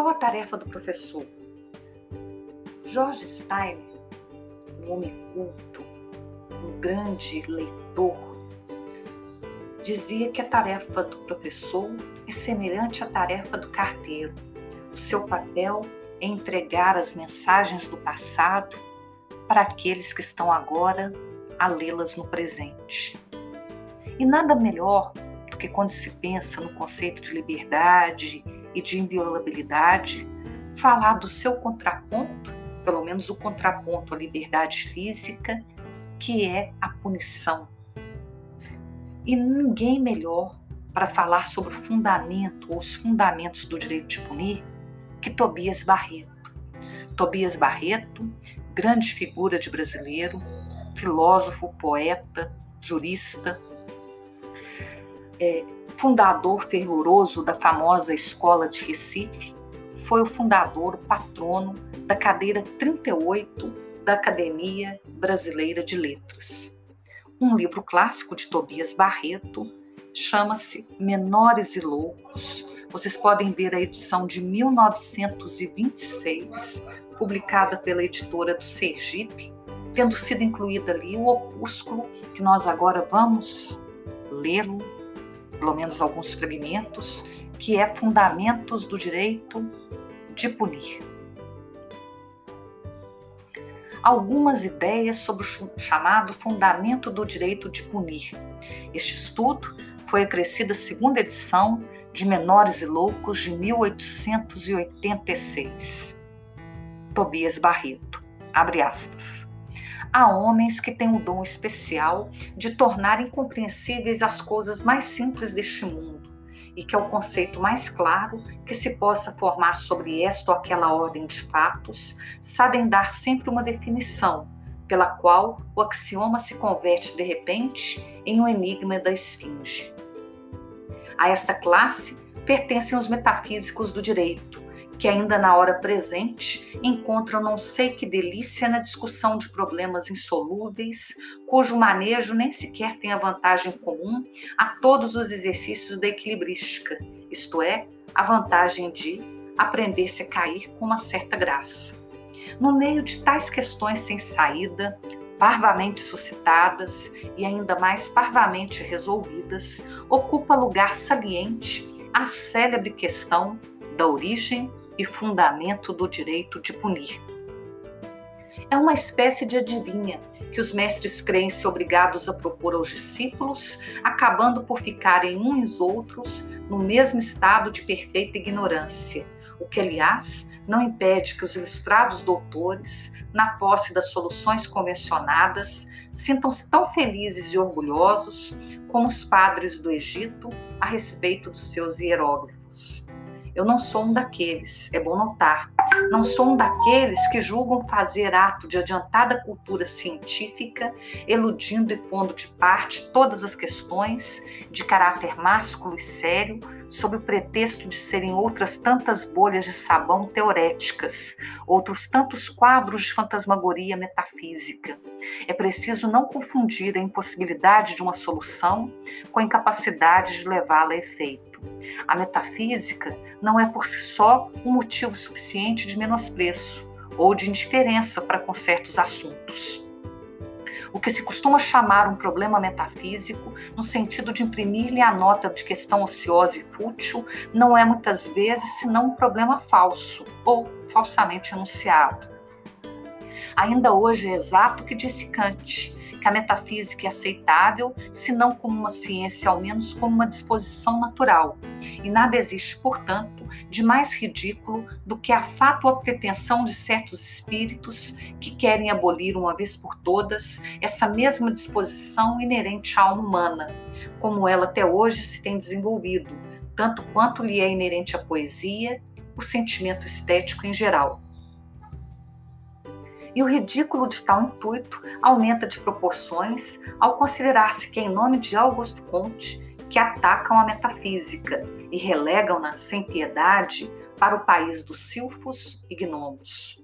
Qual a tarefa do professor? George Steiner, um homem culto, um grande leitor, dizia que a tarefa do professor é semelhante à tarefa do carteiro. O seu papel é entregar as mensagens do passado para aqueles que estão agora a lê-las no presente. E nada melhor do que quando se pensa no conceito de liberdade e de inviolabilidade, falar do seu contraponto, pelo menos o contraponto à liberdade física, que é a punição. E ninguém melhor para falar sobre o fundamento ou os fundamentos do direito de punir que Tobias Barreto. Tobias Barreto, grande figura de brasileiro, filósofo, poeta, jurista, é, fundador fervoroso da famosa Escola de Recife, foi o fundador, o patrono da cadeira 38 da Academia Brasileira de Letras. Um livro clássico de Tobias Barreto chama-se Menores e Loucos. Vocês podem ver a edição de 1926, publicada pela editora do Sergipe, tendo sido incluída ali o opúsculo que nós agora vamos lê-lo, pelo menos alguns fragmentos, que é Fundamentos do Direito de Punir. Algumas ideias sobre o chamado Fundamento do Direito de Punir. Este estudo foi acrescida a segunda edição de Menores e Loucos de 1886. Tobias Barreto, abre aspas. Há homens que têm o dom especial de tornar incompreensíveis as coisas mais simples deste mundo e que é o conceito mais claro que se possa formar sobre esta ou aquela ordem de fatos, sabem dar sempre uma definição, pela qual o axioma se converte de repente em um enigma da esfinge. A esta classe pertencem os metafísicos do direito, que ainda na hora presente encontram não sei que delícia na discussão de problemas insolúveis, cujo manejo nem sequer tem a vantagem comum a todos os exercícios da equilibrística, isto é, a vantagem de aprender-se a cair com uma certa graça. No meio de tais questões sem saída, parvamente suscitadas e ainda mais parvamente resolvidas, ocupa lugar saliente a célebre questão da origem e fundamento do direito de punir. É uma espécie de adivinha que os mestres creem-se obrigados a propor aos discípulos, acabando por ficarem uns outros no mesmo estado de perfeita ignorância, o que, aliás, não impede que os ilustrados doutores, na posse das soluções convencionadas, sintam-se tão felizes e orgulhosos como os padres do Egito a respeito dos seus hieróglifos. Eu não sou um daqueles, é bom notar. Não sou um daqueles que julgam fazer ato de adiantada cultura científica, eludindo e pondo de parte todas as questões de caráter másculo e sério, sob o pretexto de serem outras tantas bolhas de sabão teoréticas, outros tantos quadros de fantasmagoria metafísica. É preciso não confundir a impossibilidade de uma solução com a incapacidade de levá-la a efeito. A metafísica não é por si só um motivo suficiente de menosprezo ou de indiferença para com certos assuntos. O que se costuma chamar um problema metafísico, no sentido de imprimir-lhe a nota de questão ociosa e fútil, não é muitas vezes senão um problema falso ou falsamente enunciado. Ainda hoje é exato o que disse Kant, que a metafísica é aceitável, se não como uma ciência, ao menos como uma disposição natural. E nada existe, portanto, de mais ridículo do que a fátua pretensão de certos espíritos que querem abolir uma vez por todas essa mesma disposição inerente à alma humana, como ela até hoje se tem desenvolvido, tanto quanto lhe é inerente à poesia, o sentimento estético em geral e o ridículo de tal intuito aumenta de proporções ao considerar-se que, em nome de Augusto Comte, que atacam a metafísica e relegam-na sem piedade para o país dos silfos e gnomos.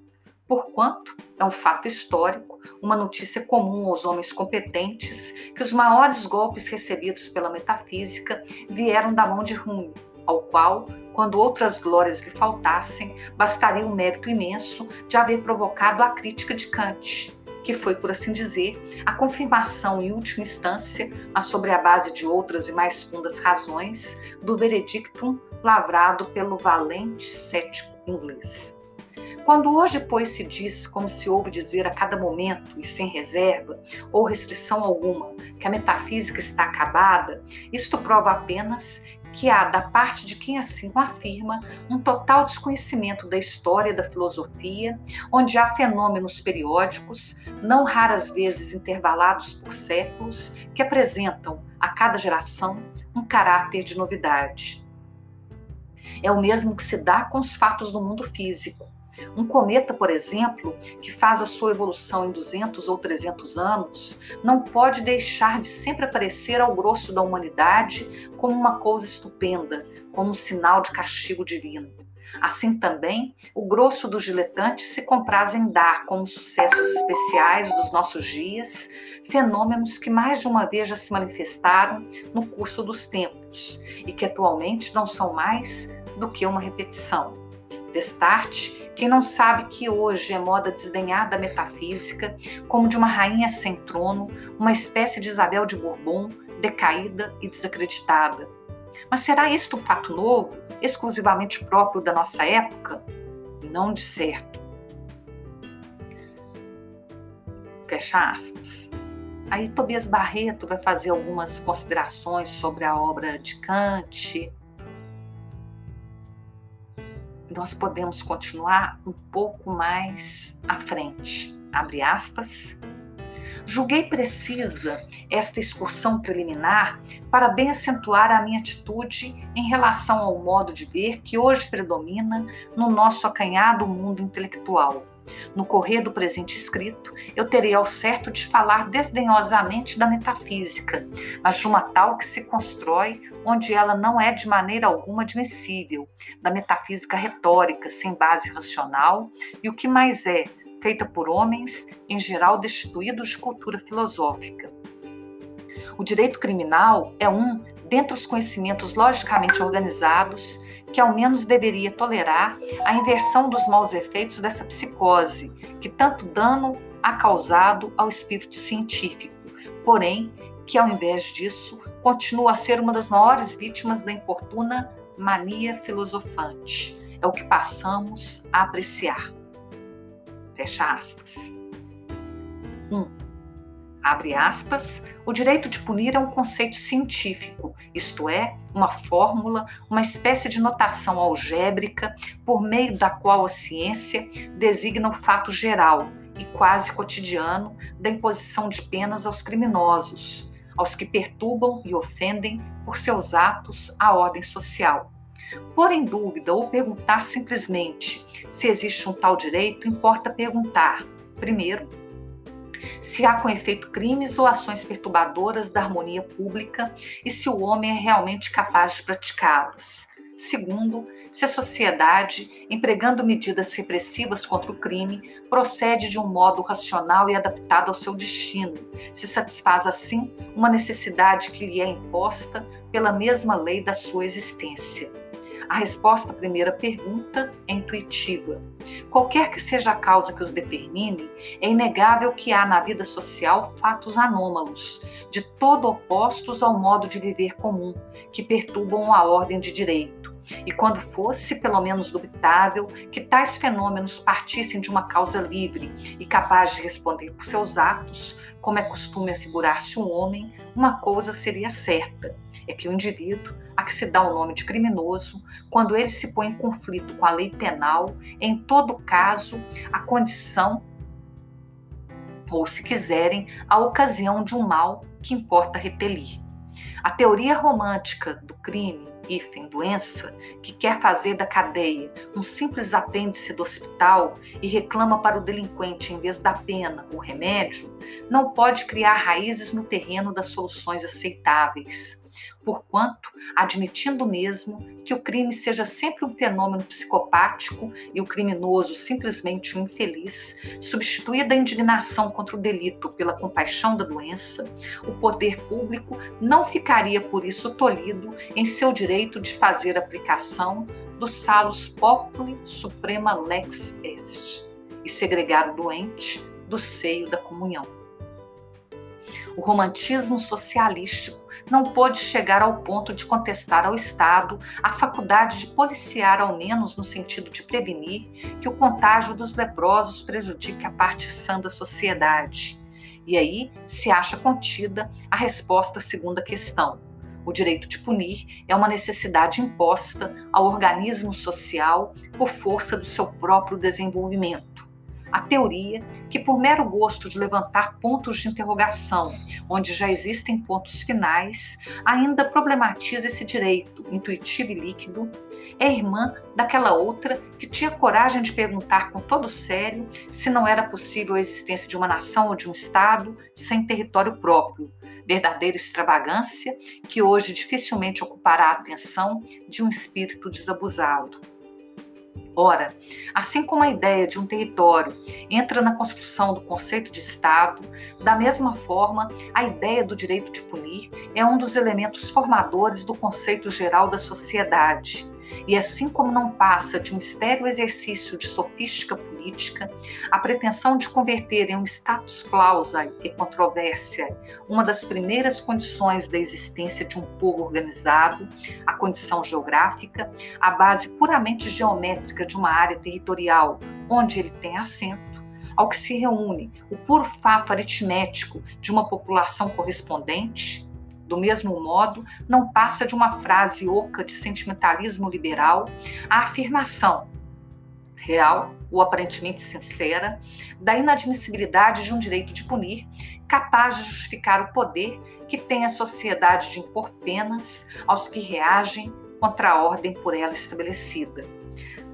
Porquanto é um fato histórico, uma notícia comum aos homens competentes, que os maiores golpes recebidos pela metafísica vieram da mão de Hume, ao qual, quando outras glórias lhe faltassem, bastaria o mérito imenso de haver provocado a crítica de Kant, que foi, por assim dizer, a confirmação em última instância, mas sobre a base de outras e mais fundas razões, do veredictum lavrado pelo valente cético inglês. Quando hoje, pois, se diz, como se ouve dizer a cada momento e sem reserva ou restrição alguma, que a metafísica está acabada, isto prova apenas que há, da parte de quem assim o afirma, um total desconhecimento da história da filosofia, onde há fenômenos periódicos, não raras vezes intervalados por séculos, que apresentam, a cada geração, um caráter de novidade. É o mesmo que se dá com os fatos do mundo físico. Um cometa, por exemplo, que faz a sua evolução em 200 ou 300 anos, não pode deixar de sempre aparecer ao grosso da humanidade como uma coisa estupenda, como um sinal de castigo divino. Assim também, o grosso dos diletantes se compraz em dar como sucessos especiais dos nossos dias fenômenos que mais de uma vez já se manifestaram no curso dos tempos e que atualmente não são mais do que uma repetição. Destarte, quem não sabe que hoje é moda desdenhar da metafísica como de uma rainha sem trono, uma espécie de Isabel de Bourbon, decaída e desacreditada. Mas será isto um fato novo, exclusivamente próprio da nossa época? Não de certo. Fecha aspas. Aí Tobias Barreto vai fazer algumas considerações sobre a obra de Kant, nós podemos continuar um pouco mais à frente. Abre aspas. Julguei precisa esta excursão preliminar para bem acentuar a minha atitude em relação ao modo de ver que hoje predomina no nosso acanhado mundo intelectual no correr do presente escrito, eu terei ao certo de falar desdenhosamente da metafísica, mas de uma tal que se constrói onde ela não é de maneira alguma admissível, da metafísica retórica, sem base racional, e o que mais é, feita por homens, em geral destituídos de cultura filosófica. O direito criminal é um, dentre os conhecimentos logicamente organizados, que ao menos deveria tolerar a inversão dos maus efeitos dessa psicose, que tanto dano ha causado ao espírito científico, porém, que ao invés disso, continua a ser uma das maiores vítimas da importuna mania filosofante. É o que passamos a apreciar. Fecha aspas. 1. Um, abre aspas, o direito de punir é um conceito científico, isto é, uma fórmula, uma espécie de notação algébrica por meio da qual a ciência designa o fato geral e quase cotidiano da imposição de penas aos criminosos, aos que perturbam e ofendem por seus atos a ordem social. Por em dúvida ou perguntar simplesmente se existe um tal direito, importa perguntar, primeiro, se há com efeito crimes ou ações perturbadoras da harmonia pública e se o homem é realmente capaz de praticá-las. Segundo, se a sociedade, empregando medidas repressivas contra o crime, procede de um modo racional e adaptado ao seu destino, se satisfaz assim uma necessidade que lhe é imposta pela mesma lei da sua existência. A resposta à primeira pergunta é intuitiva. Qualquer que seja a causa que os determine, é inegável que há na vida social fatos anômalos, de todo opostos ao modo de viver comum, que perturbam a ordem de direito. E quando fosse, pelo menos dubitável, que tais fenômenos partissem de uma causa livre e capaz de responder por seus atos, como é costume afigurar-se um homem, uma coisa seria certa: é que o indivíduo, a que se dá o nome de criminoso, quando ele se põe em conflito com a lei penal, em todo caso, a condição, ou se quiserem, a ocasião de um mal que importa repelir. A teoria romântica do crime hífen, doença, que quer fazer da cadeia um simples apêndice do hospital e reclama para o delinquente, em vez da pena, o remédio, não pode criar raízes no terreno das soluções aceitáveis. Porquanto, admitindo mesmo que o crime seja sempre um fenômeno psicopático e o criminoso simplesmente um infeliz, substituída a indignação contra o delito pela compaixão da doença, o poder público não ficaria por isso tolhido em seu direito de fazer aplicação do salus populi suprema lex est e segregar o doente do seio da comunhão. O romantismo socialístico não pôde chegar ao ponto de contestar ao Estado a faculdade de policiar, ao menos no sentido de prevenir que o contágio dos leprosos prejudique a parte sã da sociedade. E aí se acha contida a resposta à segunda questão. O direito de punir é uma necessidade imposta ao organismo social por força do seu próprio desenvolvimento a teoria que, por mero gosto de levantar pontos de interrogação onde já existem pontos finais, ainda problematiza esse direito intuitivo e líquido, é irmã daquela outra que tinha coragem de perguntar com todo sério se não era possível a existência de uma nação ou de um Estado sem território próprio, verdadeira extravagância que hoje dificilmente ocupará a atenção de um espírito desabusado. Ora, assim como a ideia de um território entra na construção do conceito de Estado, da mesma forma, a ideia do direito de punir é um dos elementos formadores do conceito geral da sociedade. E assim como não passa de um estéreo exercício de sofística política, a pretensão de converter em um status clausa e controvérsia uma das primeiras condições da existência de um povo organizado, a condição geográfica, a base puramente geométrica de uma área territorial onde ele tem assento, ao que se reúne o puro fato aritmético de uma população correspondente, do mesmo modo, não passa de uma frase oca de sentimentalismo liberal a afirmação real ou aparentemente sincera da inadmissibilidade de um direito de punir capaz de justificar o poder que tem a sociedade de impor penas aos que reagem contra a ordem por ela estabelecida.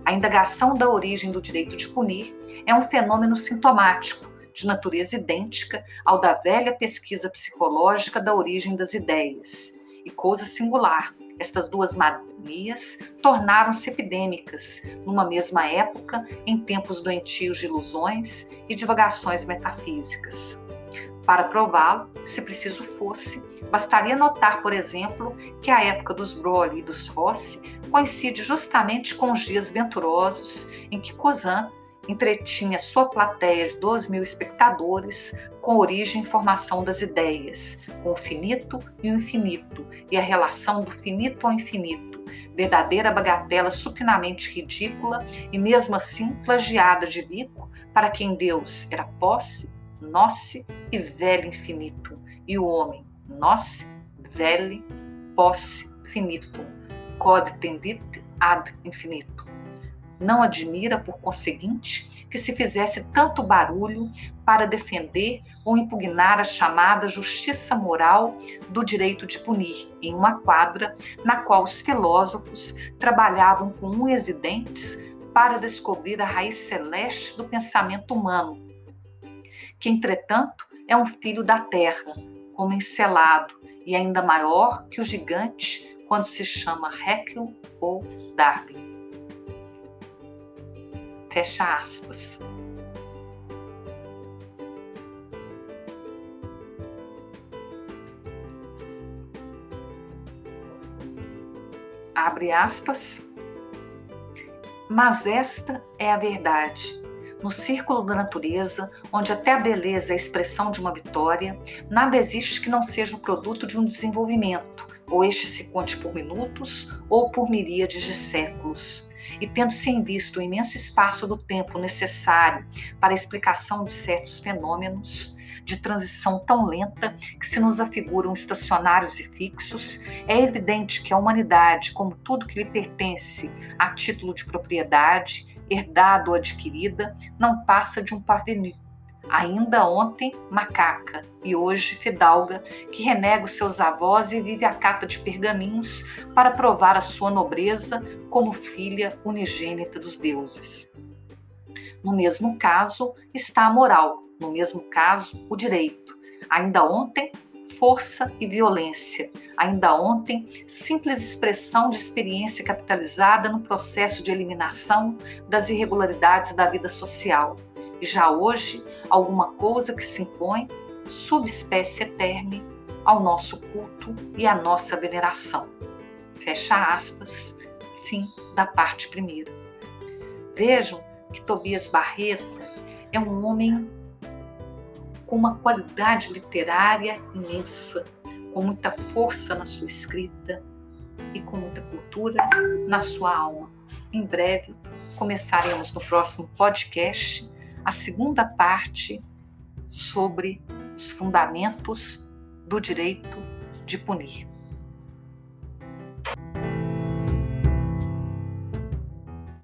A indagação da origem do direito de punir é um fenômeno sintomático de natureza idêntica ao da velha pesquisa psicológica da origem das ideias. E coisa singular, estas duas manias tornaram-se epidêmicas numa mesma época, em tempos doentios de ilusões e divagações metafísicas. Para prová-lo, se preciso fosse, bastaria notar, por exemplo, que a época dos Broly e dos Rossi coincide justamente com os dias venturosos em que Cousin entretinha sua plateia de 12 mil espectadores com origem e formação das ideias, com o finito e o infinito, e a relação do finito ao infinito, verdadeira bagatela supinamente ridícula e mesmo assim plagiada de bico para quem Deus era posse, nosse e velho infinito, e o homem, nosse, velho, posse, finito, cod tendit ad infinito. Não admira, por conseguinte, que se fizesse tanto barulho para defender ou impugnar a chamada justiça moral do direito de punir, em uma quadra na qual os filósofos trabalhavam com unhas e dentes para descobrir a raiz celeste do pensamento humano, que, entretanto, é um filho da terra, como encelado, e ainda maior que o gigante quando se chama Haeckel ou Darwin. Fecha aspas. Abre aspas. Mas esta é a verdade. No círculo da natureza, onde até a beleza é a expressão de uma vitória, nada existe que não seja o produto de um desenvolvimento, ou este se conte por minutos ou por miríades de séculos e tendo-se em vista o imenso espaço do tempo necessário para a explicação de certos fenômenos, de transição tão lenta que se nos afiguram estacionários e fixos, é evidente que a humanidade, como tudo que lhe pertence a título de propriedade, herdada ou adquirida, não passa de um parvenu, ainda ontem macaca e hoje fidalga, que renega os seus avós e vive a cata de pergaminhos para provar a sua nobreza como filha unigênita dos deuses. No mesmo caso está a moral, no mesmo caso o direito. Ainda ontem força e violência. Ainda ontem, simples expressão de experiência capitalizada no processo de eliminação das irregularidades da vida social. E já hoje, alguma coisa que se impõe, subespécie eterna, ao nosso culto e à nossa veneração. Fecha aspas, fim da parte primeira. Vejam que Tobias Barreto é um homem com uma qualidade literária imensa, com muita força na sua escrita e com muita cultura na sua alma. Em breve começaremos no próximo podcast a segunda parte sobre os fundamentos do direito de punir.